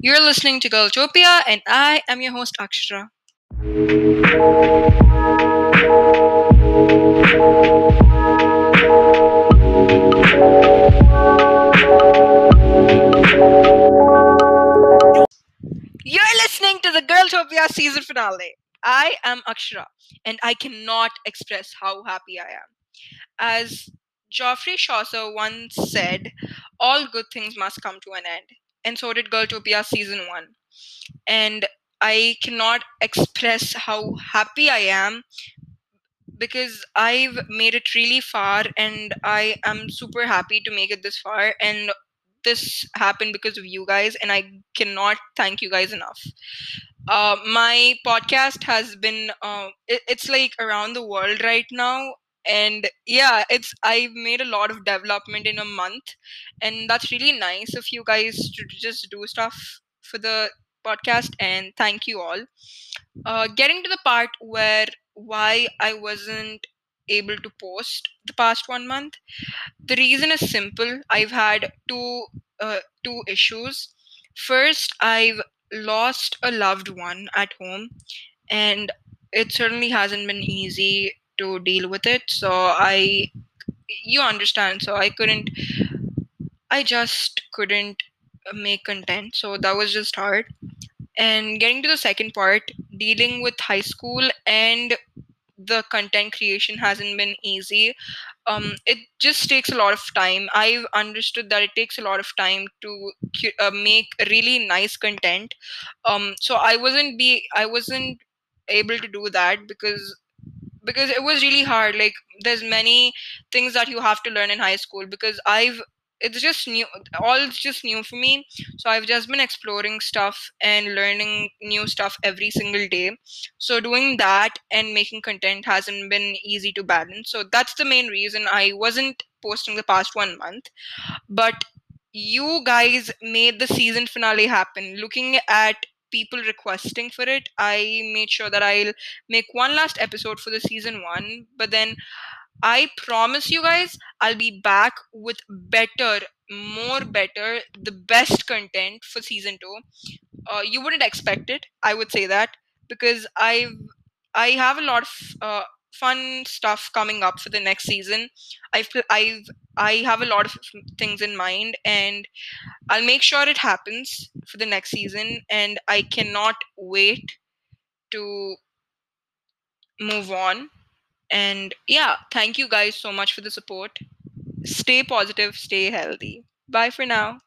You're listening to Girltopia, and I am your host, Akshara. You're listening to the Girltopia season finale. I am Akshara, and I cannot express how happy I am. As Geoffrey Chaucer once said, all good things must come to an end. And so did Girltopia season one. And I cannot express how happy I am because I've made it really far and I am super happy to make it this far. And this happened because of you guys, and I cannot thank you guys enough. Uh, my podcast has been, uh, it, it's like around the world right now. And yeah, it's I've made a lot of development in a month, and that's really nice of you guys to just do stuff for the podcast. And thank you all. Uh, getting to the part where why I wasn't able to post the past one month. The reason is simple. I've had two uh, two issues. First, I've lost a loved one at home, and it certainly hasn't been easy to deal with it. So I, you understand. So I couldn't. I just couldn't make content. So that was just hard. And getting to the second part, dealing with high school and the content creation hasn't been easy um, it just takes a lot of time i've understood that it takes a lot of time to uh, make really nice content um, so i wasn't be i wasn't able to do that because because it was really hard like there's many things that you have to learn in high school because i've it's just new all it's just new for me. So i've just been exploring stuff and learning new stuff every single day. So doing that and making content hasn't been easy to balance. So that's the main reason i wasn't posting the past one month. But you guys made the season finale happen. Looking at people requesting for it i made sure that i'll make one last episode for the season one but then I promise you guys, I'll be back with better, more better, the best content for season two. Uh, you wouldn't expect it. I would say that because I've I have a lot of uh, fun stuff coming up for the next season. I've I've I have a lot of things in mind, and I'll make sure it happens for the next season. And I cannot wait to move on and yeah, thank you guys so much for the support. Stay positive, stay healthy. Bye for now.